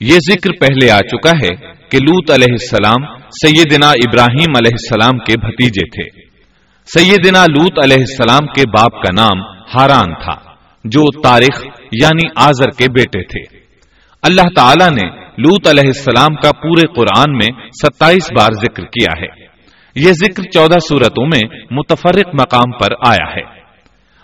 یہ ذکر پہلے آ چکا ہے کہ لوت علیہ السلام سیدنا ابراہیم علیہ السلام کے بھتیجے تھے۔ سیدنا لوت علیہ السلام کے باپ کا نام ہاران تھا، جو تاریخ یعنی آزر کے بیٹے تھے۔ اللہ تعالی نے لوت علیہ السلام کا پورے قرآن میں ستائیس بار ذکر کیا ہے۔ یہ ذکر چودہ صورتوں میں متفرق مقام پر آیا ہے۔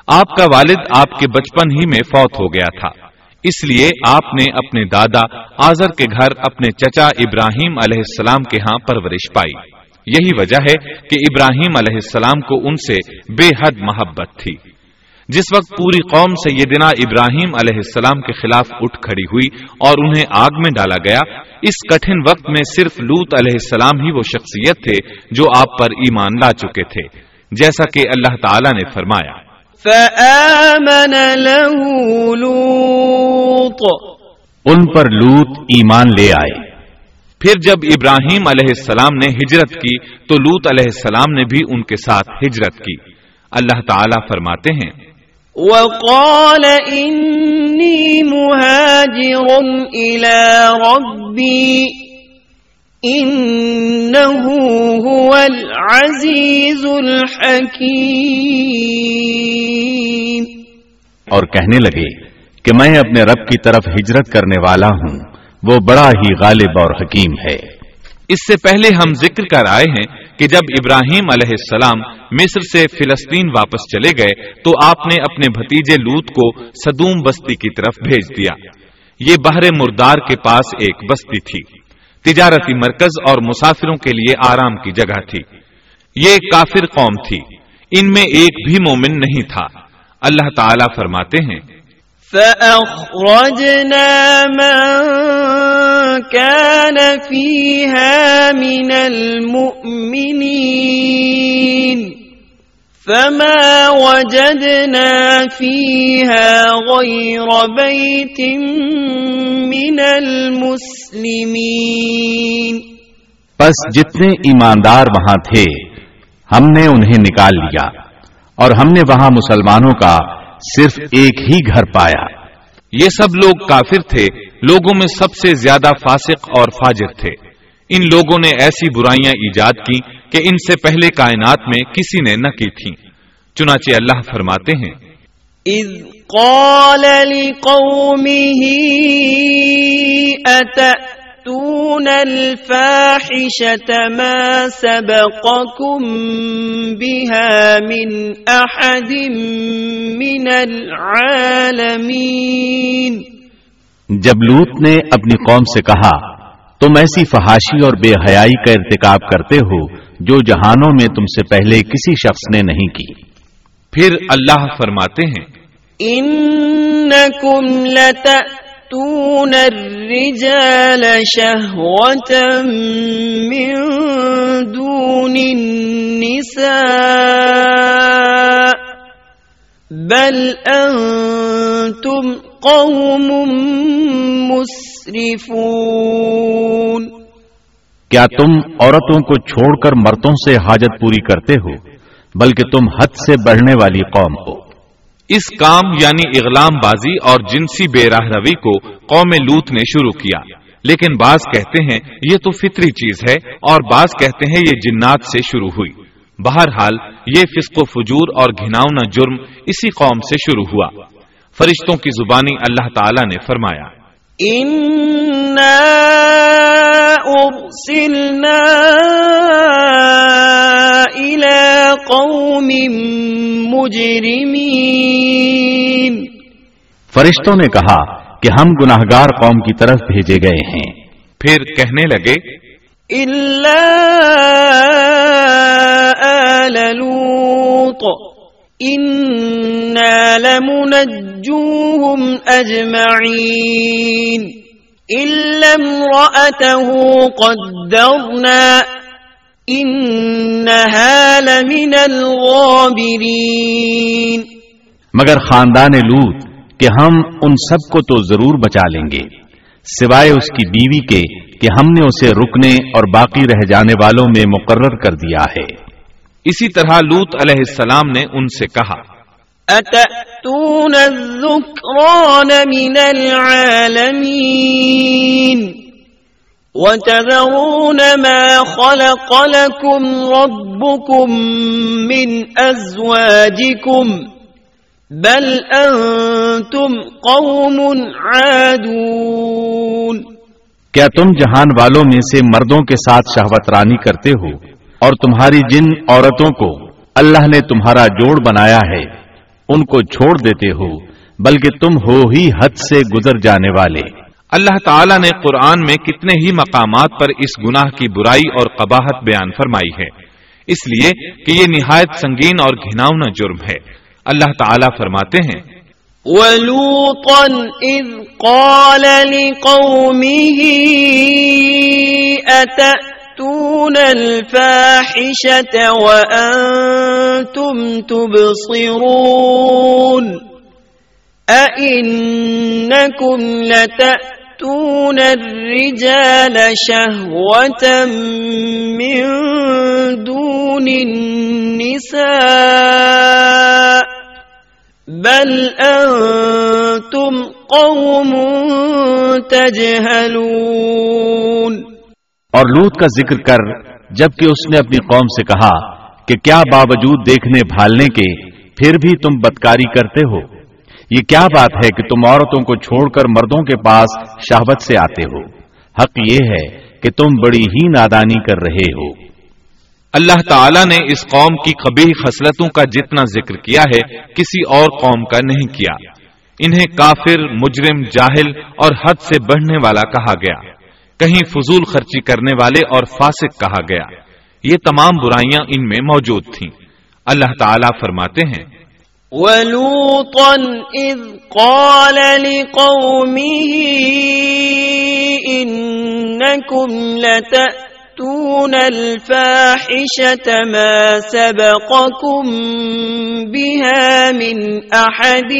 آپ کا والد آپ کے بچپن ہی میں فوت ہو گیا تھا۔ اس لیے آپ نے اپنے دادا آزر کے گھر اپنے چچا ابراہیم علیہ السلام کے ہاں پرورش پائی۔ یہی وجہ ہے کہ ابراہیم علیہ السلام کو ان سے بے حد محبت تھی۔ جس وقت پوری قوم سیدنا ابراہیم علیہ السلام کے خلاف اٹھ کھڑی ہوئی اور انہیں آگ میں ڈالا گیا، اس کٹھن وقت میں صرف لوت علیہ السلام ہی وہ شخصیت تھے جو آپ پر ایمان لا چکے تھے، جیسا کہ اللہ تعالی نے فرمایا۔ فآمن له لوط. ان پر لوت ایمان لے آئے۔ پھر جب ابراہیم علیہ السلام نے ہجرت کی تو لوت علیہ السلام نے بھی ان کے ساتھ ہجرت کی۔ اللہ تعالی فرماتے ہیں وقال إني مهاجر إلى ربي إنه هو العزيز الحكيم. اور کہنے لگے کہ میں اپنے رب کی طرف ہجرت کرنے والا ہوں وہ بڑا ہی غالب اور حکیم ہے۔ اس سے پہلے ہم ذکر کر آئے ہیں کہ جب ابراہیم علیہ السلام مصر سے فلسطین واپس چلے گئے تو آپ نے اپنے بھتیجے لوت کو صدوم بستی کی طرف بھیج دیا۔ یہ بحر مردار کے پاس ایک بستی تھی۔ تجارتی مرکز اور مسافروں کے لیے آرام کی جگہ تھی۔ یہ کافر قوم تھی۔ ان میں ایک بھی مومن نہیں تھا۔ اللہ تعالی فرماتے ہیں، فأخرجنا من كان فيها من المؤمنين۔ فما وجدنا فيها غير بيت من المسلمين۔ بس جتنے ایماندار وہاں تھے، ہم نے انہیں نکال لیا اور ہم نے وہاں مسلمانوں کا صرف ایک ہی گھر پایا۔ یہ سب لوگ کافر تھے، لوگوں میں سب سے زیادہ فاسق اور فاجر تھے۔ ان لوگوں نے ایسی برائیاں ایجاد کی کہ ان سے پہلے کائنات میں کسی نے نہ کی تھی چنانچہ اللہ فرماتے ہیں اذ قال لقومه تأتون الفاحشة ما سبقكم بها من أحد من العالمين۔ جب لوت نے اپنی قوم سے کہا تم ایسی فحاشی اور بے حیائی کا ارتکاب کرتے ہو جو جہانوں میں تم سے پہلے کسی شخص نے نہیں کی۔ پھر اللہ فرماتے ہیں انکم لتأتون تون الرجال شهوة من دون النساء بل أنتم قوم مسرفون۔ کیا تم عورتوں کو چھوڑ کر مردوں سے حاجت پوری کرتے ہو بلکہ تم حد سے بڑھنے والی قوم ہو؟ اس کام یعنی اغلام بازی اور جنسی بے راہ روی کو قوم لوت نے شروع کیا۔ لیکن بعض کہتے ہیں یہ تو فطری چیز ہے اور بعض کہتے ہیں یہ جنات سے شروع ہوئی۔ بہرحال یہ فسق و فجور اور گھناؤنا جرم اسی قوم سے شروع ہوا۔ فرشتوں کی زبانی اللہ تعالی نے فرمایا۔ قوم مجرمین فرشتوں نے کہا کہ ہم گناہگار قوم کی طرف بھیجے گئے ہیں۔ پھر کہنے لگے لوط لمنجوهم اجمعین الا امرأته قدرنا لمن الغابرین مگر خاندان لوت کہ ہم ان سب کو تو ضرور بچا لیں گے سوائے اس کی بیوی کے کہ ہم نے اسے رکنے اور باقی رہ جانے والوں میں مقرر کر دیا ہے۔ اسی طرح لوت علیہ السلام نے ان سے کہا أتأتون الذكران من العالمين وتذرون ما خلق لكم ربكم من أزواجكم بل أنتم قوم عادون کیا تم جہان والوں میں سے مردوں کے ساتھ شہوت رانی کرتے ہو اور تمہاری جن عورتوں کو اللہ نے تمہارا جوڑ بنایا ہے؟ ان کو چھوڑ دیتے ہو بلکہ تم ہو ہی حد سے گزر جانے والے۔ اللہ تعالیٰ نے قرآن میں کتنے ہی مقامات پر اس گناہ کی برائی اور قباحت بیان فرمائی ہے۔ اس لیے کہ یہ نہایت سنگین اور گھناؤنا جرم ہے۔ اللہ تعالیٰ فرماتے ہیں ولوطا إذ قال لقومه أتأتون الفاحشة وأنتم تبصرون أئنكم لتأتون الرجال شهوة من دون النساء بل انتم قوم تجهلون اور لوت کا ذکر کر، جبکہ اس نے اپنی قوم سے کہا کہ کیا باوجود دیکھنے بھالنے کے پھر بھی تم بدکاری کرتے ہو؟ یہ کیا بات ہے کہ تم عورتوں کو چھوڑ کر مردوں کے پاس شہبت سے آتے ہو؟ حق یہ ہے کہ تم بڑی ہی نادانی کر رہے ہو۔ اللہ تعالیٰ نے اس قوم کی قبیح خصلتوں کا جتنا ذکر کیا ہے، کسی اور قوم کا نہیں کیا۔ انہیں کافر، مجرم، جاہل اور حد سے بڑھنے والا کہا گیا۔ کہیں فضول خرچی کرنے والے اور فاسق کہا گیا۔ یہ تمام برائیاں ان میں موجود تھیں۔ اللہ تعالیٰ فرماتے ہیں، وَلُوطًا إِذْ قَالَ لِقَوْمِهِ إِنَّكُمْ تأتون الفاحشة ما سبقكم بها من أحد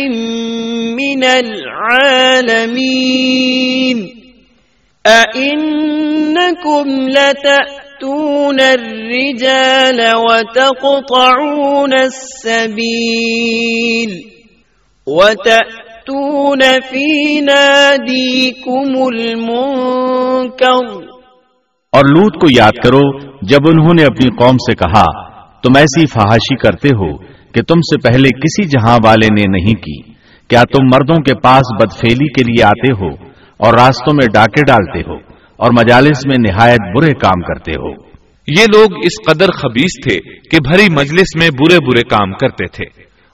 من العالمين أئنكم لتأتون الرجال وتقطعون السبيل وتأتون في ناديكم المنكر اور لوت کو یاد کرو، جب انہوں نے اپنی قوم سے کہا، تم ایسی فحاشی کرتے ہو کہ تم سے پہلے کسی جہاں والے نے نہیں کی۔ کیا تم مردوں کے پاس بدفیلی کے لیے آتے ہو؟ اور راستوں میں ڈاکے ڈالتے ہو اور مجالس میں نہایت برے کام کرتے ہو۔ یہ لوگ اس قدر خبیص تھے کہ بھری مجلس میں برے برے کام کرتے تھے۔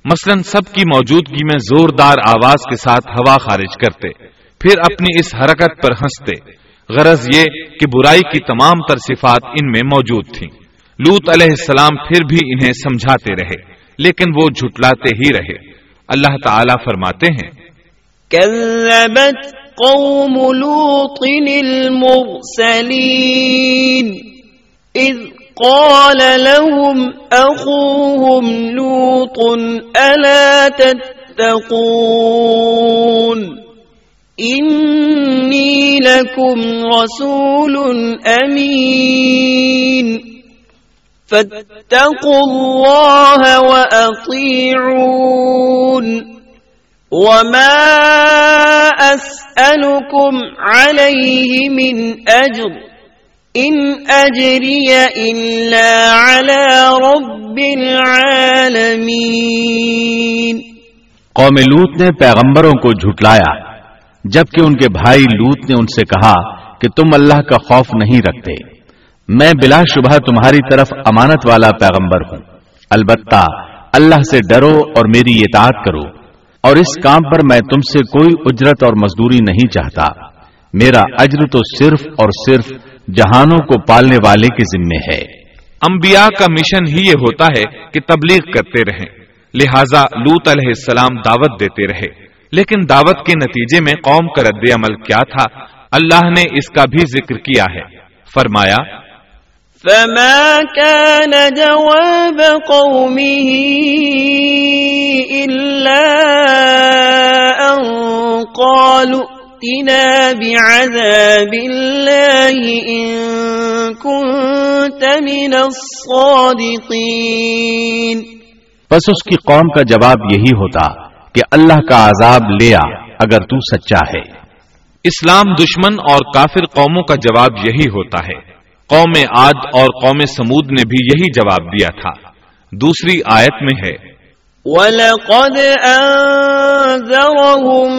مثلا سب کی موجودگی میں زوردار آواز کے ساتھ ہوا خارج کرتے۔ پھر اپنی اس حرکت پر ہنستے۔ غرض یہ کہ برائی کی تمام تر صفات ان میں موجود تھیں۔ لوت علیہ السلام پھر بھی انہیں سمجھاتے رہے لیکن وہ جھٹلاتے ہی رہے۔ اللہ تعالی فرماتے ہیں۔ قوم لوط اذ قال لهم أخوهم لوط، ألا تتقون؟ انی لکم رسول امین فاتقوا اللہ واطیعون وما اسألكم عليه من اجر ان اجری الا على رب العالمین قوم لوت نے پیغمبروں کو جھٹلایا، جبکہ ان کے بھائی لوت نے ان سے کہا کہ تم اللہ کا خوف نہیں رکھتے۔ میں بلا شبہ تمہاری طرف امانت والا پیغمبر ہوں۔ البتہ اللہ سے ڈرو اور میری اطاعت کرو۔ اور اس کام پر میں تم سے کوئی اجرت اور مزدوری نہیں چاہتا۔ میرا اجر تو صرف اور صرف جہانوں کو پالنے والے کے ذمے ہے۔ انبیاء کا مشن ہی یہ ہوتا ہے کہ تبلیغ کرتے رہیں۔ لہذا لوت علیہ السلام دعوت دیتے رہے۔ لیکن دعوت کے نتیجے میں قوم کا رد عمل کیا تھا۔ اللہ نے اس کا بھی ذکر کیا ہے۔ فرمایا فما كان جواب قومه إلا أن قالوا ائتنا بعذاب الله إن كنت من الصادقين بس اس کی قوم کا جواب یہی ہوتا کہ اللہ کا عذاب لیا اگر تو سچا ہے۔ اسلام دشمن اور کافر قوموں کا جواب یہی ہوتا ہے۔ قوم عاد اور قوم سمود نے بھی یہی جواب دیا تھا۔ دوسری آیت میں ہے۔ وَلَقَدْ أَنذَرَهُمْ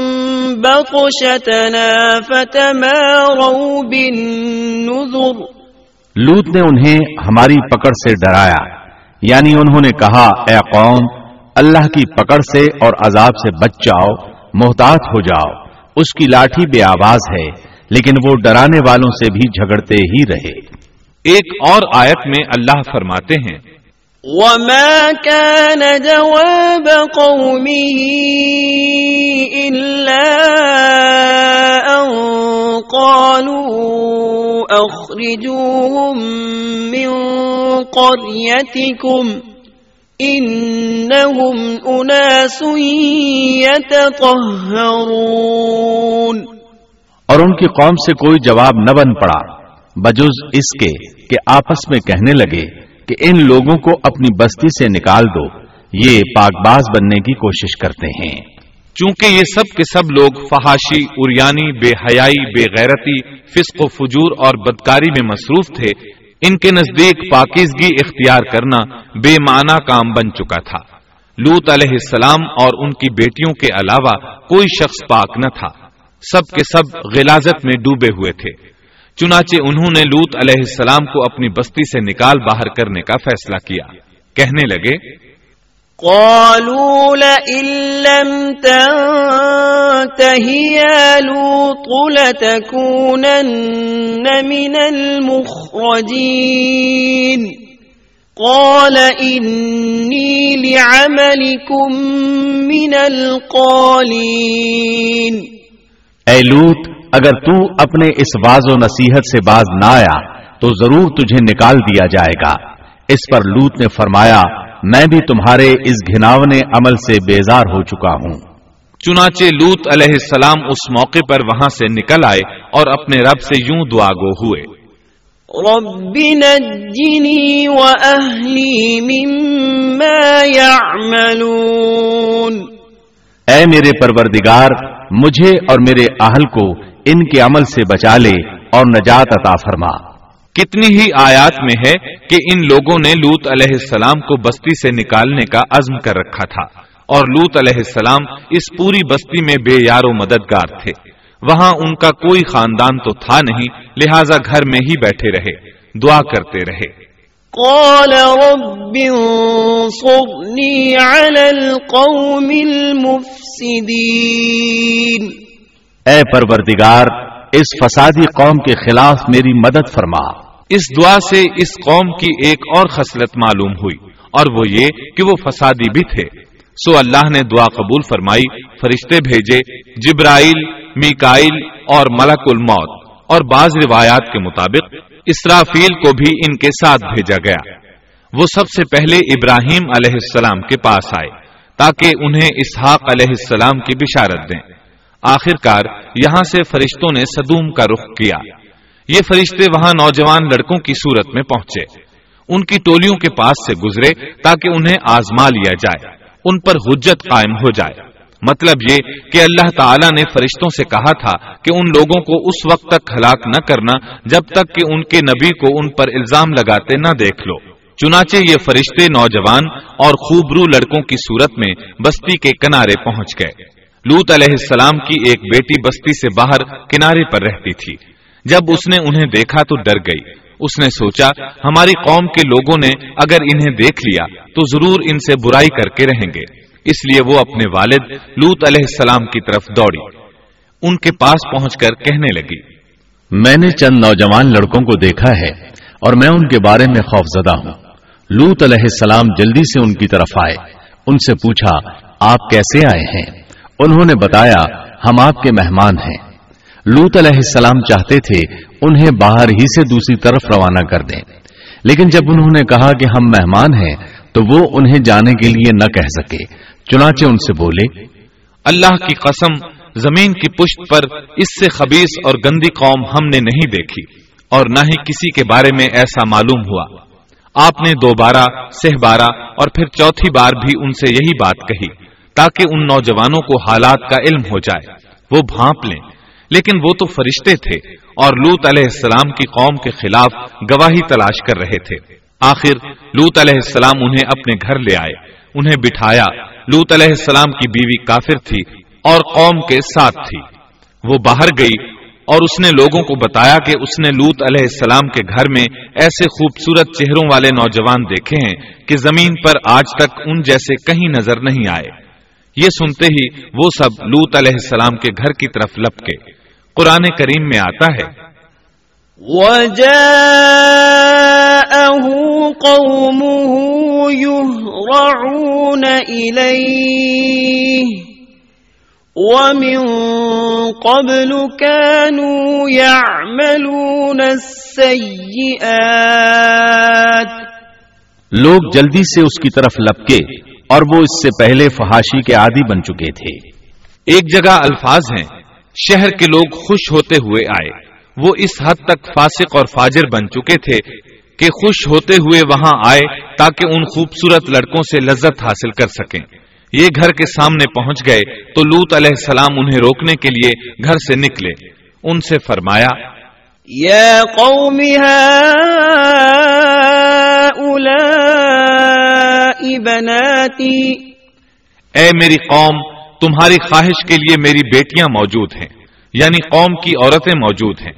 بَطْشَتَنَا فَتَمَارَوْا بِالنُّذُرِ لوت نے انہیں ہماری پکڑ سے ڈرایا یعنی انہوں نے کہا اے قوم اللہ کی پکڑ سے اور عذاب سے بچ جاؤ محتاط ہو جاؤ اس کی لاٹھی بے آواز ہے لیکن وہ ڈرانے والوں سے بھی جھگڑتے ہی رہے۔ ایک اور آیت میں اللہ فرماتے ہیں وما كان جواب قومه إلا أن قالوا أخرجوهم من قريتكم إنهم أناس يتطهرون اور ان کی قوم سے کوئی جواب نہ بن پڑا، بجز اس کے کہ آپس میں کہنے لگے کہ ان لوگوں کو اپنی بستی سے نکال دو، یہ پاک باز بننے کی کوشش کرتے ہیں۔ چونکہ یہ سب کے سب لوگ فحاشی اریانی بے حیائی، بے غیرتی، فسق و فجور اور بدکاری میں مصروف تھے، ان کے نزدیک پاکیزگی اختیار کرنا بے معنی کام بن چکا تھا۔ لوت علیہ السلام اور ان کی بیٹیوں کے علاوہ کوئی شخص پاک نہ تھا۔ سب کے سب غلازت میں ڈوبے ہوئے تھے۔ چنانچہ انہوں نے لوت علیہ السلام کو اپنی بستی سے نکال باہر کرنے کا فیصلہ کیا۔ کہنے لگے قالوا لئن لم يا لوط لتكونن من المخرجين۔ قال إني لعملكم من القالين۔ اے لوت اگر تو اپنے اس واض و نصیحت سے باز نہ آیا تو ضرور تجھے نکال دیا جائے گا۔ اس پر لوت نے فرمایا میں بھی تمہارے اس گھناونے عمل سے بیزار ہو چکا ہوں۔ چنانچہ لوت علیہ السلام اس موقع پر وہاں سے نکل آئے اور اپنے رب سے یوں دعا گو ہوئے۔ رب نجنی مما يعملون اے میرے پروردگار مجھے اور میرے اہل کو ان کے عمل سے بچا لے اور نجات عطا فرما۔ کتنی ہی آیات میں ہے کہ ان لوگوں نے لوت علیہ السلام کو بستی سے نکالنے کا عزم کر رکھا تھا اور لوت علیہ السلام اس پوری بستی میں بے یار و مددگار تھے۔ وہاں ان کا کوئی خاندان تو تھا نہیں لہذا گھر میں ہی بیٹھے رہے دعا کرتے رہے۔ قال رب على القوم اے پروردگار، اس فسادی قوم کے خلاف میری مدد فرما۔ اس دعا سے اس قوم کی ایک اور خصلت معلوم ہوئی، اور وہ یہ کہ وہ فسادی بھی تھے۔ سو اللہ نے دعا قبول فرمائی، فرشتے بھیجے، جبرائیل میکائل اور ملک الموت۔ اور بعض روایات کے مطابق، اسرافیل کو بھی ان کے ساتھ بھیجا گیا۔ وہ سب سے پہلے ابراہیم علیہ السلام کے پاس آئے، تاکہ انہیں اسحاق علیہ السلام کی بشارت دیں۔ آخر کار یہاں سے فرشتوں نے صدوم کا رخ کیا۔ یہ فرشتے وہاں نوجوان لڑکوں کی صورت میں پہنچے۔ ان کی ٹولیوں کے پاس سے گزرے تاکہ انہیں آزما لیا جائے۔ ان پر حجت قائم ہو جائے۔ مطلب یہ کہ اللہ تعالیٰ نے فرشتوں سے کہا تھا کہ ان لوگوں کو اس وقت تک ہلاک نہ کرنا جب تک کہ ان کے نبی کو ان پر الزام لگاتے نہ دیکھ لو۔ چنانچہ یہ فرشتے نوجوان اور خوبرو لڑکوں کی صورت میں بستی کے کنارے پہنچ گئے۔ لوت علیہ السلام کی ایک بیٹی بستی سے باہر کنارے پر رہتی تھی۔ جب اس نے انہیں دیکھا تو ڈر گئی۔ اس نے سوچا، ہماری قوم کے لوگوں نے اگر انہیں دیکھ لیا تو ضرور ان سے برائی کر کے رہیں گے۔ اس لیے وہ اپنے والد لوت علیہ السلام کی طرف دوڑی۔ ان کے پاس پہنچ کر کہنے لگی، میں نے چند نوجوان لڑکوں کو دیکھا ہے اور میں ان کے بارے میں خوف زدہ ہوں۔ لوت علیہ السلام جلدی سے ان کی طرف آئے۔ ان سے پوچھا، آپ کیسے آئے ہیں؟ انہوں نے بتایا، ہم آپ کے مہمان ہیں. لوت علیہ السلام چاہتے تھے انہیں باہر ہی سے دوسری طرف روانہ کر دیں۔ لیکن جب انہوں نے کہا کہ ہم مہمان ہیں، تو وہ انہیں جانے کے لیے نہ کہہ سکے۔ چنانچہ ان سے بولے، اللہ کی قسم، زمین کی پشت پر اس سے خبیص اور گندی قوم ہم نے نہیں دیکھی، اور نہ ہی کسی کے بارے میں ایسا معلوم ہوا۔ آپ نے دوبارہ سہ بارہ، اور پھر چوتھی بار بھی ان سے یہی بات کہی۔ تاکہ ان نوجوانوں کو حالات کا علم ہو جائے۔ وہ بھانپ لیں۔ لیکن وہ تو فرشتے تھے اور لوت علیہ السلام کی قوم کے خلاف گواہی تلاش کر رہے تھے۔ آخر لوت علیہ السلام انہیں اپنے گھر لے آئے۔ انہیں بٹھایا۔ لوت علیہ السلام کی بیوی کافر تھی اور قوم کے ساتھ تھی۔ وہ باہر گئی اور اس نے لوگوں کو بتایا کہ اس نے لوت علیہ السلام کے گھر میں ایسے خوبصورت چہروں والے نوجوان دیکھے ہیں کہ زمین پر آج تک ان جیسے کہیں نظر نہیں آئے۔ یہ سنتے ہی وہ سب لوت علیہ السلام کے گھر کی طرف لپکے۔ قرآن کریم میں آتا ہے۔ وجاءه قومه يهرعون إليه۔ ومن قبل كانوا يعملون السيئات۔ لوگ جلدی سے اس کی طرف لپکے۔ اور وہ اس سے پہلے فحاشی کے عادی بن چکے تھے۔ ایک جگہ الفاظ ہیں۔ شہر کے لوگ خوش ہوتے ہوئے آئے۔ وہ اس حد تک فاسق اور فاجر بن چکے تھے کہ خوش ہوتے ہوئے وہاں آئے تاکہ ان خوبصورت لڑکوں سے لذت حاصل کر سکیں۔ یہ گھر کے سامنے پہنچ گئے تو لوت علیہ السلام انہیں روکنے کے لیے گھر سے نکلے۔ ان سے فرمایا، یا قوم بناتی اے میری قوم تمہاری خواہش کے لیے میری بیٹیاں موجود ہیں یعنی قوم کی عورتیں موجود ہیں۔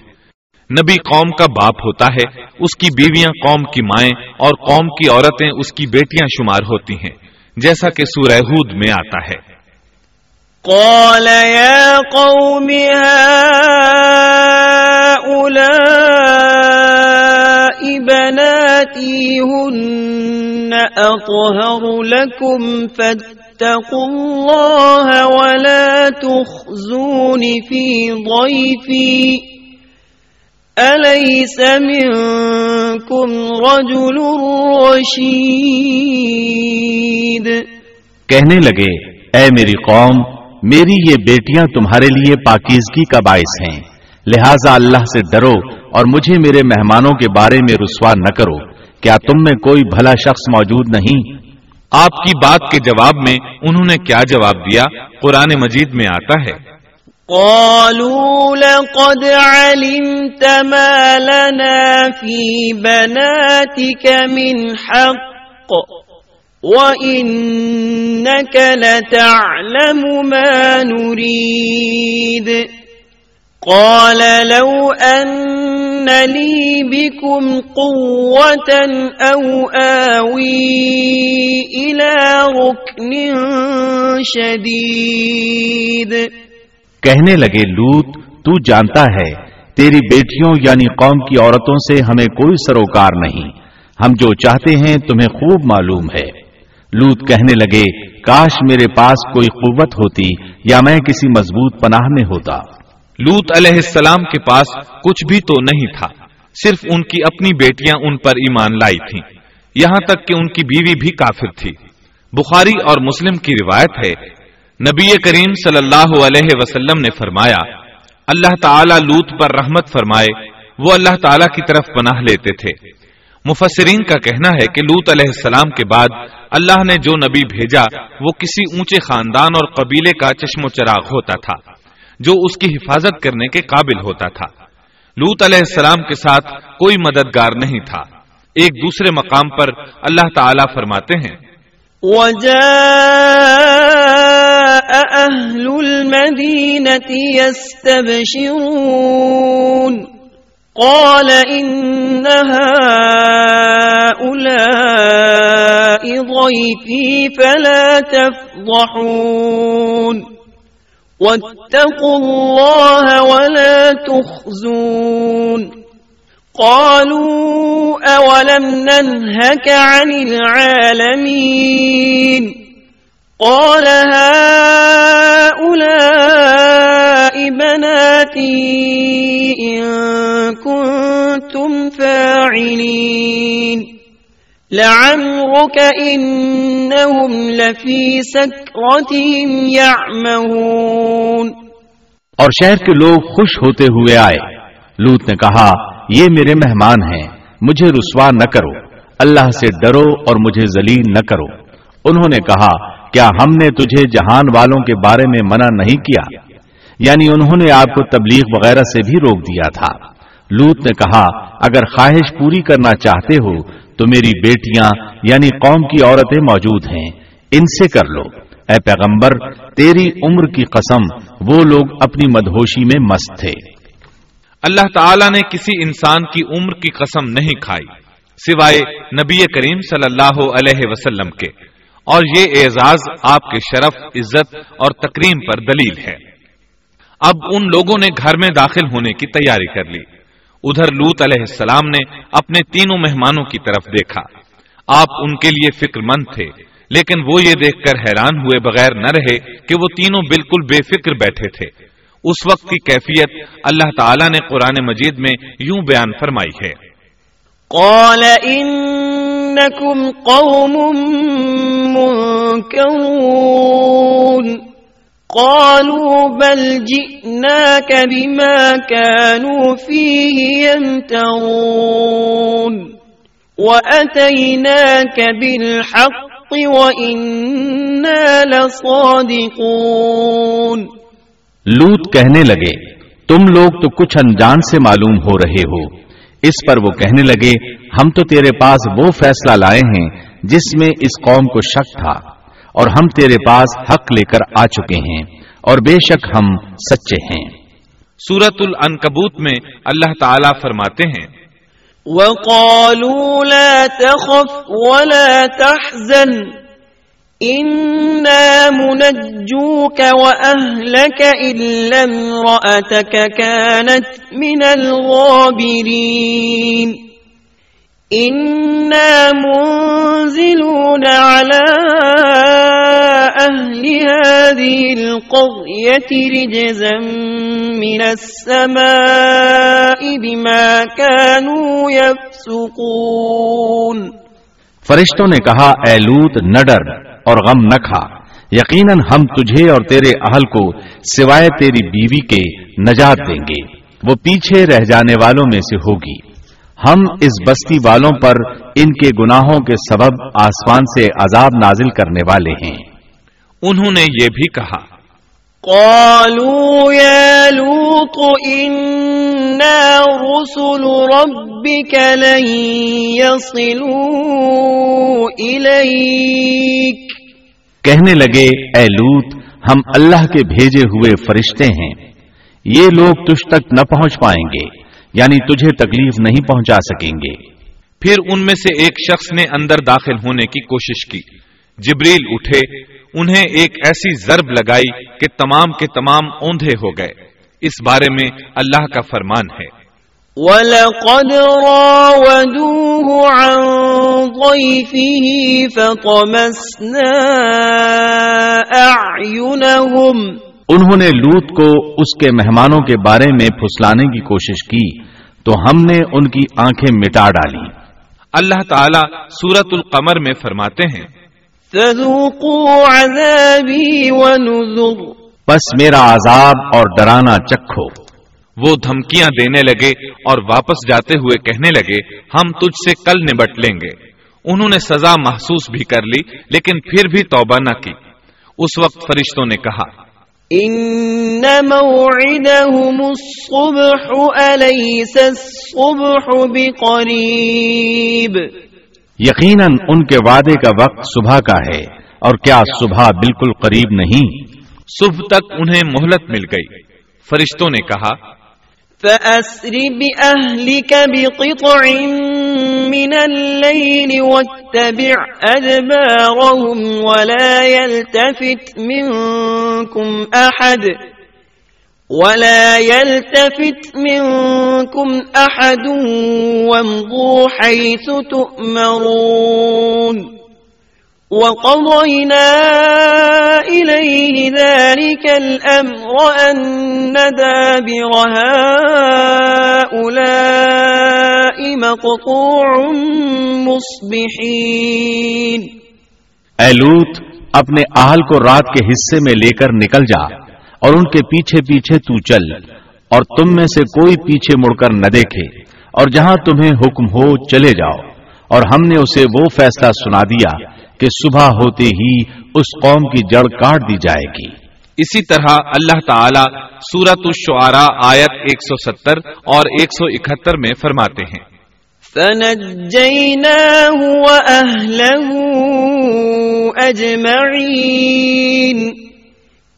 نبی قوم کا باپ ہوتا ہے اس کی بیویاں قوم کی مائیں اور قوم کی عورتیں اس کی بیٹیاں شمار ہوتی ہیں جیسا کہ سورہ ہود میں آتا ہے۔ قال يا قوم هؤلاء بناتي هن أطهر لكم فاتقوا الله ولا تخزون في ضيفي. أليس منكم رجل رشيد؟ کہنے لگے، اے میری قوم، میری یہ بیٹیاں تمہارے لیے پاکیزگی کا باعث ہیں، لہذا اللہ سے ڈرو اور مجھے میرے مہمانوں کے بارے میں رسوا نہ کرو۔ کیا تم میں کوئی بھلا شخص موجود نہیں؟ آپ کی بات کے جواب میں انہوں نے کیا جواب دیا؟ قرآن مجید میں آتا ہے۔ قالوا لقد علمت ما لنا في بناتك من حق، وإنك لتعلم ما نريد۔ قال لو أن لي بكم قوة أو آوي إلى ركن شديد. کہنے لگے، لوت، تو جانتا ہے، تیری بیٹیوں یعنی قوم کی عورتوں سے ہمیں کوئی سروکار نہیں۔ ہم جو چاہتے ہیں تمہیں خوب معلوم ہے۔ لوت کہنے لگے، کاش میرے پاس کوئی قوت ہوتی یا میں کسی مضبوط پناہ میں ہوتا۔ لوت علیہ السلام کے پاس کچھ بھی تو نہیں تھا، صرف ان کی اپنی بیٹیاں ان پر ایمان لائی تھیں۔ یہاں تک کہ ان کی بیوی بھی کافر تھی۔ بخاری اور مسلم کی روایت ہے، نبی کریم صلی اللہ علیہ وسلم نے فرمایا، اللہ تعالی لوت پر رحمت فرمائے، وہ اللہ تعالی کی طرف پناہ لیتے تھے۔ مفسرین کا کہنا ہے کہ لوت علیہ السلام کے بعد اللہ نے جو نبی بھیجا، وہ کسی اونچے خاندان اور قبیلے کا چشم و چراغ ہوتا تھا۔ جو اس کی حفاظت کرنے کے قابل ہوتا تھا۔ لوت علیہ السلام کے ساتھ کوئی مددگار نہیں تھا۔ ایک دوسرے مقام پر اللہ تعالی فرماتے ہیں۔ قال إن هؤلاء ضيفي فلا تفضحون۔ واتقوا الله ولا تخزون. قالوا أولم ننهك عن العالمين؟ قال هؤلاء بناتي لعمرك انهم لفي سكرتهم يعمهون. اور شہر کے لوگ خوش ہوتے ہوئے آئے۔ لوت نے کہا، یہ میرے مہمان ہیں، مجھے رسوا نہ کرو۔ اللہ سے ڈرو اور مجھے ذلیل نہ کرو۔ انہوں نے کہا، کیا ہم نے تجھے جہان والوں کے بارے میں منع نہیں کیا؟ یعنی انہوں نے آپ کو تبلیغ وغیرہ سے بھی روک دیا تھا۔ لوت نے کہا، اگر خواہش پوری کرنا چاہتے ہو تو میری بیٹیاں یعنی قوم کی عورتیں موجود ہیں۔ ان سے کر لو۔ اے پیغمبر، تیری عمر کی قسم، وہ لوگ اپنی مدہوشی میں مست تھے۔ اللہ تعالی نے کسی انسان کی عمر کی قسم نہیں کھائی، سوائے نبی کریم صلی اللہ علیہ وسلم کے۔ اور یہ اعزاز آپ کے شرف، عزت اور تکریم پر دلیل ہے۔ اب ان لوگوں نے گھر میں داخل ہونے کی تیاری کر لی۔ ادھر لوت علیہ السلام نے اپنے تینوں مہمانوں کی طرف دیکھا۔ آپ ان کے لیے فکر مند تھے، لیکن وہ یہ دیکھ کر حیران ہوئے بغیر نہ رہے کہ وہ تینوں بالکل بے فکر بیٹھے تھے۔ اس وقت کی کیفیت اللہ تعالی نے قرآن مجید میں یوں بیان فرمائی ہے۔ قال إنكم قوم منكرون۔ قالوا بل جئناك بما كانوا فيه يمترون وأتيناك بالحق وإنا لصادقون لوت کہنے لگے، تم لوگ تو کچھ انجان سے معلوم ہو رہے ہو۔ اس پر وہ کہنے لگے، ہم تو تیرے پاس وہ فیصلہ لائے ہیں جس میں اس قوم کو شک تھا۔ اور ہم تیرے پاس حق لے کر آ چکے ہیں اور بے شک ہم سچے ہیں۔ سورت العنکبوت میں اللہ تعالی فرماتے ہیں وَقَالُوا لَا تَخَفْ وَلَا تَحْزَنْ إنا منجوك وأهلك إلا امرأتك كانت من الغابرين۔ إنا منزلون على أهل هذه القرية رجزا من السماء بما كانوا يفسقون فرشتوں نے کہا، اے لوت، نہ ڈر اور غم نہ کھا۔ یقیناً ہم تجھے اور تیرے اہل کو سوائے تیری بیوی کے نجات دیں گے۔ وہ پیچھے رہ جانے والوں میں سے ہوگی۔ ہم اس بستی والوں پر ان کے گناہوں کے سبب آسمان سے عذاب نازل کرنے والے ہیں۔ انہوں نے یہ بھی کہا۔ قالوا يا لوط إنا رسل ربك لن يصلوا إليك۔ کہنے لگے اے لوت ہم اللہ کے بھیجے ہوئے فرشتے ہیں۔ یہ لوگ تجھ تک نہ پہنچ پائیں گے۔ یعنی تجھے تکلیف نہیں پہنچا سکیں گے۔ پھر ان میں سے ایک شخص نے اندر داخل ہونے کی کوشش کی۔ جبریل اٹھے انہیں ایک ایسی ضرب لگائی کہ تمام کے تمام اوندھے ہو گئے۔ اس بارے میں اللہ کا فرمان ہے۔ وَلَقَدْ رَاوَدُوهُ عَنْ ضَيْفِهِ فَطَمَسْنَا أَعْيُنَهُمْ انہوں نے لوت کو اس کے مہمانوں کے بارے میں پھسلانے کی کوشش کی تو ہم نے ان کی آنکھیں مٹا ڈالی۔ اللہ تعالیٰ سورت القمر میں فرماتے ہیں عَذَابِي وَنُذُرُ۔ بس میرا عذاب اور ڈرانا چکھو۔ وہ دھمکیاں دینے لگے اور واپس جاتے ہوئے کہنے لگے ہم تجھ سے کل نبٹ لیں گے۔ انہوں نے سزا محسوس بھی کر لی لیکن پھر بھی توبہ نہ کی۔ اس وقت فرشتوں نے کہا ان موعدهم الصبح الیس الصبح بقریب یقیناً ان کے وعدے کا وقت صبح کا ہے اور کیا صبح بالکل قریب نہیں؟ صبح تک انہیں مہلت مل گئی۔ فرشتوں نے کہا فأسر بأهلك بقطع من الليل واتبع أدبارهم ولا يلتفت منكم أحد ولا يلتفت منكم أحد وامضوا حيث تؤمرون وقضينا إليه ذلك الأمر أن دابر هؤلاء مقطوع مصبحين اے لوت اپنے آہل کو رات کے حصے میں لے کر نکل جا اور ان کے پیچھے پیچھے تو چل اور تم میں سے کوئی پیچھے مڑ کر نہ دیکھے اور جہاں تمہیں حکم ہو چلے جاؤ اور ہم نے اسے وہ فیصلہ سنا دیا کہ صبح ہوتے ہی اس قوم کی جڑ کاٹ دی جائے گی۔ اسی طرح اللہ تعالی سورت الشعراء آیت 170 اور 171 میں فرماتے ہیں۔ فنجيناه وأهله أجمعين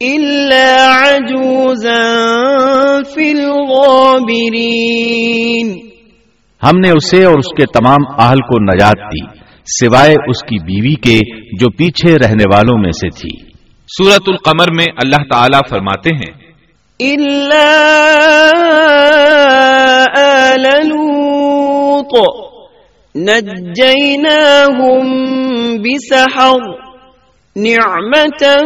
إلا عجوزا في الغابرين ہم نے اسے اور اس کے تمام اہل کو نجات دی سوائے اس کی بیوی کے جو پیچھے رہنے والوں میں سے تھی۔ سورت القمر میں اللہ تعالی فرماتے ہیں إلا آل لوط نجيناهم بسحر. نعمة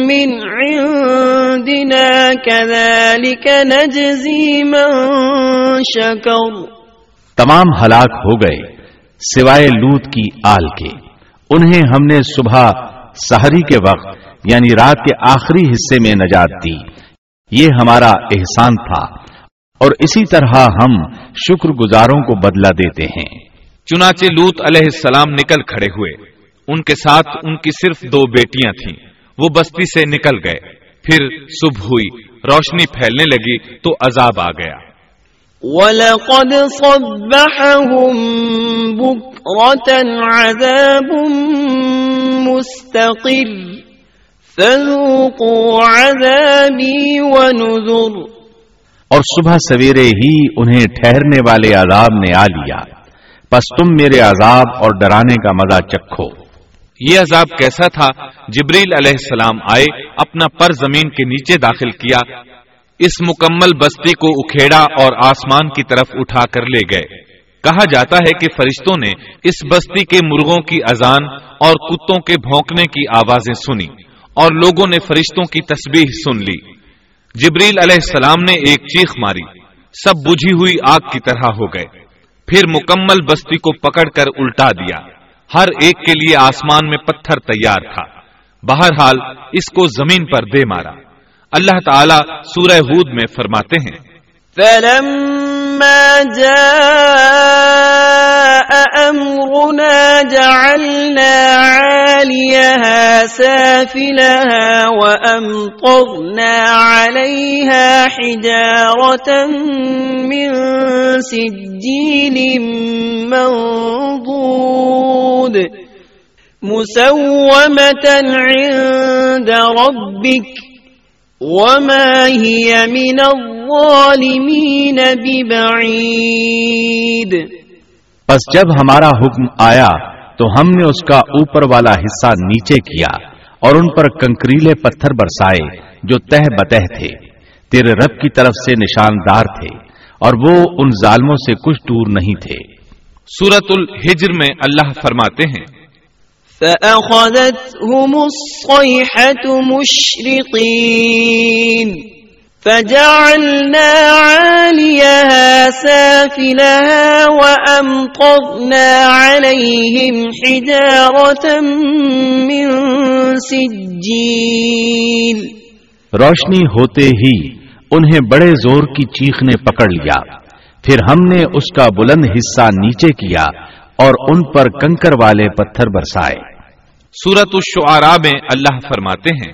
من عندنا كذلك نجزي من شكر. تمام ہلاک ہو گئے سوائے لوت کی آل کے۔ انہیں ہم نے صبح سحری کے وقت یعنی رات کے آخری حصے میں نجات دی۔ یہ ہمارا احسان تھا۔ اور اسی طرح ہم شکر گزاروں کو بدلہ دیتے ہیں۔ چنانچہ لوت علیہ السلام نکل کھڑے ہوئے۔ ان کے ساتھ ان کی صرف دو بیٹیاں تھیں۔ وہ بستی سے نکل گئے۔ پھر صبح ہوئی روشنی پھیلنے لگی تو عذاب آ گیا۔ وَلَقَدْ صَبَّحَهُم بُكْرَةً عَذَابٌ مُسْتَقِرٌ۔ فَذُوقُوا عَذَابِي وَنُذُرُ۔ اور صبح سویرے ہی انہیں ٹھہرنے والے عذاب نے آ لیا۔ پس تم میرے عذاب اور ڈرانے کا مزہ چکھو۔ یہ عذاب کیسا تھا؟ جبریل علیہ السلام آئے، اپنا پر زمین کے نیچے داخل کیا۔ اس مکمل بستی کو اکھیڑا اور آسمان کی طرف اٹھا کر لے گئے۔ کہا جاتا ہے کہ فرشتوں نے اس بستی کے مرغوں کی اذان اور کتوں کے بھونکنے کی آوازیں سنی اور لوگوں نے فرشتوں کی تسبیح سن لی۔ جبریل علیہ السلام نے ایک چیخ ماری۔ سب بجھی ہوئی آگ کی طرح ہو گئے۔ پھر مکمل بستی کو پکڑ کر الٹا دیا۔ ہر ایک کے لیے آسمان میں پتھر تیار تھا۔ بہرحال اس کو زمین پر دے مارا۔ اللہ تعالی سورہ ہود میں فرماتے ہیں فلما جاء أمرنا جعلنا عاليها سافلها وأمطرنا عليها حجارة من سجيل منضود مسومة عند ربك وما هي من الظالمين ببعيد۔ پس جب ہمارا حکم آیا تو ہم نے اس کا اوپر والا حصہ نیچے کیا اور ان پر کنکریلے پتھر برسائے جو تہ بتہ تھے۔ تیرے رب کی طرف سے نشاندار تھے اور وہ ان ظالموں سے کچھ دور نہیں تھے۔ سورت الحجر میں اللہ فرماتے ہیں فأخذتهم الصيحة مشرقين فجعلنا عاليها سافلها وأمطرنا عليهم حجارة من سجيل روشنی ہوتے ہی انہیں بڑے زور کی چیخ نے پکڑ لیا۔ پھر ہم نے اس کا بلند حصہ نیچے کیا اور ان پر کنکر والے پتھر برسائے۔ سورت الشعراء میں اللہ فرماتے ہیں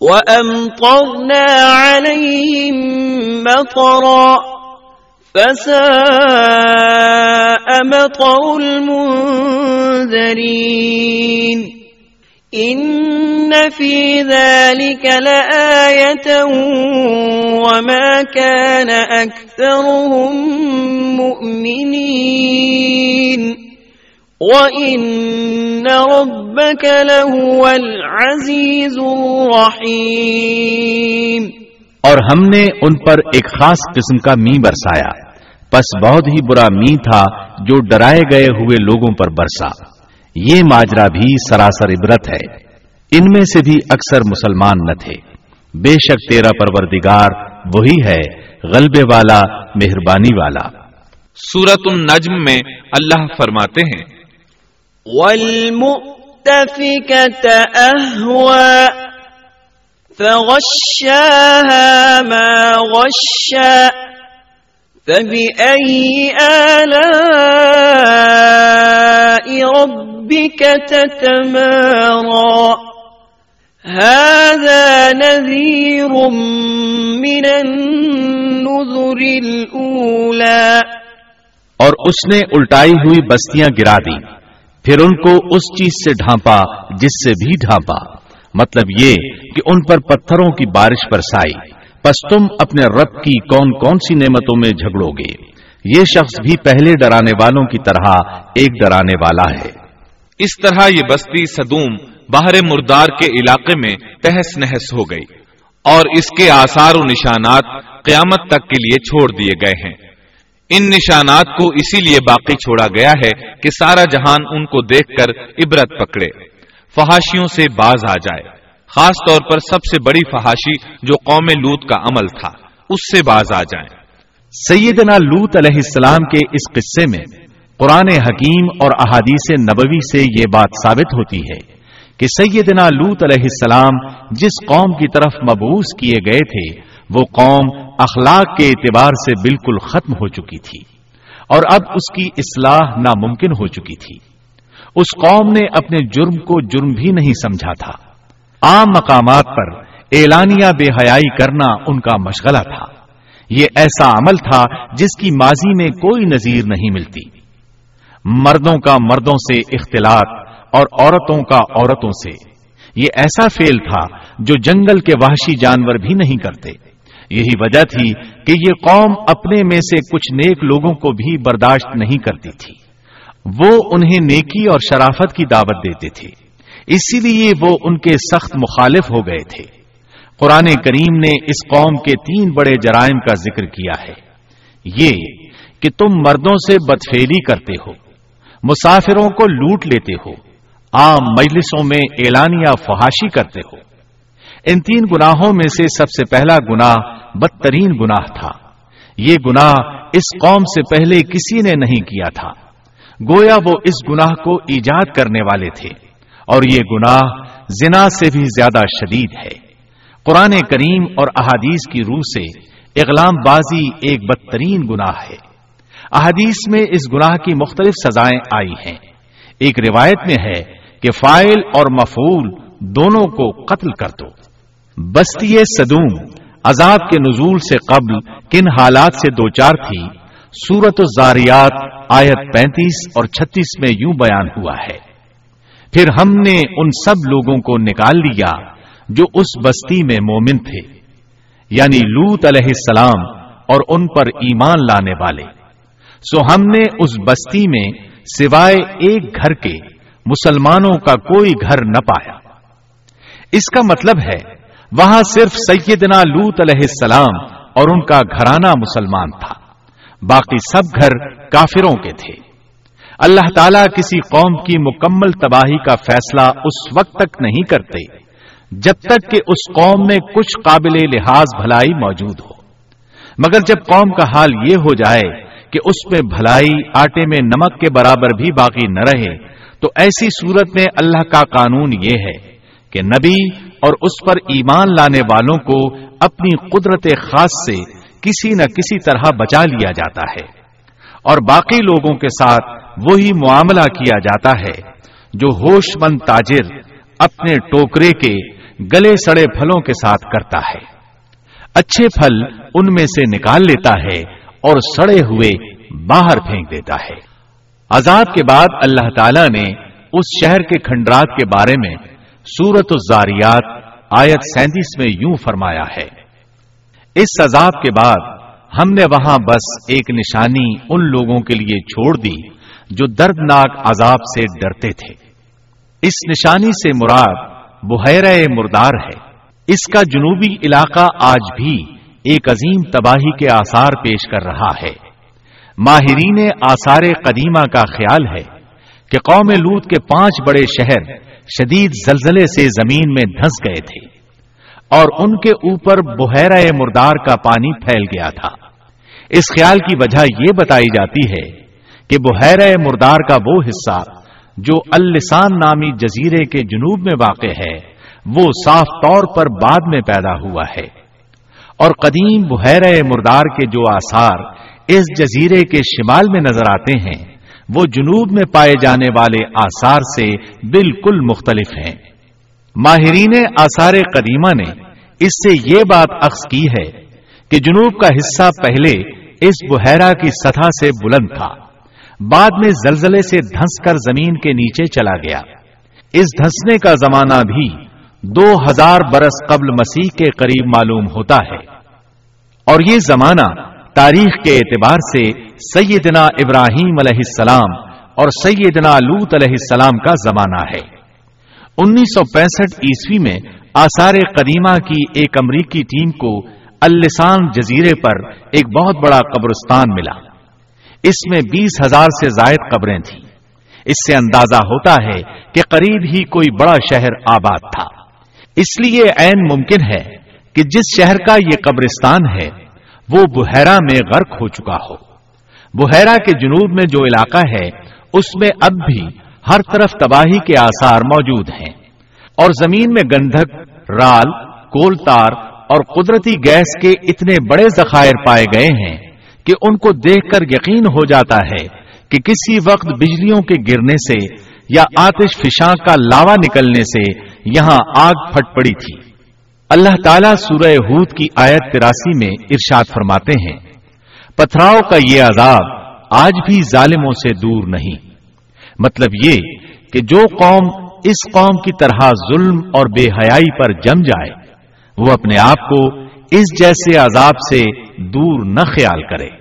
وَأَمْطَرْنَا عَلَيْهِمْ مَطَرًا فَسَاءَ مَطَرُ الْمُنذَرِينَ۔ إِنَّ فِي ذَلِكَ لَآيَةً وَمَا كَانَ أَكْثَرُهُم مُؤْمِنِينَ وَإِنَّ رَبَّكَ لَهُوَ الْعَزِيزُ الرَّحِيمُ اور ہم نے ان پر ایک خاص قسم کا می برسایا۔ پس بہت ہی برا می تھا جو ڈرائے گئے ہوئے لوگوں پر برسا۔ یہ ماجرا بھی سراسر عبرت ہے۔ ان میں سے بھی اکثر مسلمان نہ تھے۔ بے شک تیرا پروردگار وہی ہے غلبے والا مہربانی والا۔ سورت النجم میں اللہ فرماتے ہیں فَغَشَّاهَا مَا غَشَّى۔ فبأي آلاء ربك تتمارى؟ هذا نذير من النذر الأولى۔ اور اس نے الٹائی ہوئی بستیاں گرا دی۔ پھر ان کو اس چیز سے ڈھانپا جس سے بھی ڈھانپا۔ مطلب یہ کہ ان پر پتھروں کی بارش برسائی۔ پس تم اپنے رب کی کون کون سی نعمتوں میں جھگڑو گے یہ شخص بھی پہلے ڈرانے والوں کی طرح ایک ڈرانے والا ہے۔ اس طرح یہ بستی صدوم باہر مردار کے علاقے میں تہس نہس ہو گئی اور اس کے آثار و نشانات قیامت تک کے لیے چھوڑ دیے گئے ہیں۔ ان نشانات کو اسی لیے باقی چھوڑا گیا ہے کہ سارا جہان ان کو دیکھ کر عبرت پکڑے۔ فحاشیوں سے باز آ جائے۔ خاص طور پر سب سے بڑی فحاشی جو قوم لوت کا عمل تھا، اس سے باز آ جائیں۔ سیدنا لوت علیہ السلام کے اس قصے میں قرآن حکیم اور احادیث نبوی سے یہ بات ثابت ہوتی ہے کہ سیدنا لوت علیہ السلام جس قوم کی طرف مبوس کیے گئے تھے، وہ قوم اخلاق کے اعتبار سے بالکل ختم ہو چکی تھی اور اب اس کی اصلاح ناممکن ہو چکی تھی۔ اس قوم نے اپنے جرم کو جرم بھی نہیں سمجھا تھا۔ عام مقامات پر اعلانیہ بے حیائی کرنا ان کا مشغلہ تھا۔ یہ ایسا عمل تھا جس کی ماضی میں کوئی نظیر نہیں ملتی۔ مردوں کا مردوں سے اختلاط اور عورتوں کا عورتوں سے۔ یہ ایسا فیل تھا جو جنگل کے وحشی جانور بھی نہیں کرتے۔ یہی وجہ تھی کہ یہ قوم اپنے میں سے کچھ نیک لوگوں کو بھی برداشت نہیں کرتی تھی۔ وہ انہیں نیکی اور شرافت کی دعوت دیتے تھے۔ اسی لیے وہ ان کے سخت مخالف ہو گئے تھے۔ قرآن کریم نے اس قوم کے تین بڑے جرائم کا ذکر کیا ہے۔ یہ کہ تم مردوں سے بدفیلی کرتے ہو، مسافروں کو لوٹ لیتے ہو، عام مجلسوں میں اعلانیہ فحاشی کرتے ہو۔ ان تین گناہوں میں سے سب سے پہلا گناہ بدترین گناہ تھا۔ یہ گناہ اس قوم سے پہلے کسی نے نہیں کیا تھا۔ گویا وہ اس گناہ کو ایجاد کرنے والے تھے۔ اور یہ گناہ زنا سے بھی زیادہ شدید ہے۔ قرآن کریم اور احادیث کی روح سے اغلام بازی ایک بدترین گناہ ہے۔ احادیث میں اس گناہ کی مختلف سزائیں آئی ہیں۔ ایک روایت میں ہے کہ فائل اور مفول دونوں کو قتل کر دو۔ بستی صدوم عذاب کے نزول سے قبل کن حالات سے دو چار تھی سورت الزاریات آیت پینتیس اور چھتیس میں یوں بیان ہوا ہے۔ پھر ہم نے ان سب لوگوں کو نکال لیا جو اس بستی میں مومن تھے یعنی لوت علیہ السلام اور ان پر ایمان لانے والے۔ سو ہم نے اس بستی میں سوائے ایک گھر کے مسلمانوں کا کوئی گھر نہ پایا۔ اس کا مطلب ہے، وہاں صرف سیدنا لوت علیہ السلام اور ان کا گھرانہ مسلمان تھا، باقی سب گھر کافروں کے تھے۔ اللہ تعالیٰ کسی قوم کی مکمل تباہی کا فیصلہ اس وقت تک نہیں کرتے، جب تک کہ اس قوم میں کچھ قابل لحاظ بھلائی موجود ہو۔ مگر جب قوم کا حال یہ ہو جائے کہ اس میں بھلائی آٹے میں نمک کے برابر بھی باقی نہ رہے، تو ایسی صورت میں اللہ کا قانون یہ ہے کہ نبی اور اس پر ایمان لانے والوں کو اپنی قدرت خاص سے کسی نہ کسی طرح بچا لیا جاتا ہے۔ اور باقی لوگوں کے ساتھ وہی معاملہ کیا جاتا ہے، جو ہوش مند تاجر اپنے ٹوکرے کے گلے سڑے پھلوں کے ساتھ کرتا ہے۔ اچھے پھل ان میں سے نکال لیتا ہے اور سڑے ہوئے باہر پھینک دیتا ہے۔ عذاب کے بعد اللہ تعالی نے اس شہر کے کھنڈرات کے بارے میں سورت الزاریات آیت سینتیس میں یوں فرمایا ہے۔ اس عذاب کے بعد ہم نے وہاں بس ایک نشانی ان لوگوں کے لیے چھوڑ دی جو دردناک عذاب سے ڈرتے تھے۔ اس نشانی سے مراد بحیرہ مردار ہے۔ اس کا جنوبی علاقہ آج بھی ایک عظیم تباہی کے آثار پیش کر رہا ہے۔ ماہرین آثار قدیمہ کا خیال ہے کہ قوم لوت کے پانچ بڑے شہر شدید زلزلے سے زمین میں دھنس گئے تھے۔ اور ان کے اوپر بحیرہ مردار کا پانی پھیل گیا تھا۔ اس خیال کی وجہ یہ بتائی جاتی ہے کہ بحیرہ مردار کا وہ حصہ جو السان نامی جزیرے کے جنوب میں واقع ہے، وہ صاف طور پر بعد میں پیدا ہوا ہے۔ اور قدیم بحیرہ مردار کے جو آثار اس جزیرے کے شمال میں نظر آتے ہیں، وہ جنوب میں پائے جانے والے آثار سے بالکل مختلف ہیں۔ ماہرین آثار قدیمہ نے اس سے یہ بات اخذ کی ہے کہ جنوب کا حصہ پہلے اس بحیرہ کی سطح سے بلند تھا۔ بعد میں زلزلے سے دھنس کر زمین کے نیچے چلا گیا۔ اس دھنسنے کا زمانہ بھی دو ہزار برس قبل مسیح کے قریب معلوم ہوتا ہے۔ اور یہ زمانہ تاریخ کے اعتبار سے سیدنا ابراہیم علیہ السلام اور سیدنا لوت علیہ السلام کا زمانہ ہے۔ انیس سو پینسٹھ عیسوی میں آثار قدیمہ کی ایک امریکی ٹیم کو السان جزیرے پر ایک بہت بڑا قبرستان ملا۔ اس میں بیس ہزار سے زائد قبریں تھیں۔ اس سے اندازہ ہوتا ہے کہ قریب ہی کوئی بڑا شہر آباد تھا۔ اس لیے عین ممکن ہے کہ جس شہر کا یہ قبرستان ہے، وہ بحیرہ میں غرق ہو چکا ہو۔ بحیرہ کے جنوب میں جو علاقہ ہے، اس میں اب بھی ہر طرف تباہی کے آثار موجود ہیں اور زمین میں گندھک، رال، کول تار اور قدرتی گیس کے اتنے بڑے ذخائر پائے گئے ہیں کہ ان کو دیکھ کر یقین ہو جاتا ہے کہ کسی وقت بجلیوں کے گرنے سے یا آتش فشاں کا لاوا نکلنے سے یہاں آگ پھٹ پڑی تھی۔ اللہ تعالیٰ سورہ ہود کی آیت تراسی میں ارشاد فرماتے ہیں پتھراؤ کا یہ عذاب آج بھی ظالموں سے دور نہیں۔ مطلب یہ کہ جو قوم اس قوم کی طرح ظلم اور بے حیائی پر جم جائے، وہ اپنے آپ کو اس جیسے عذاب سے دور نہ خیال کرے۔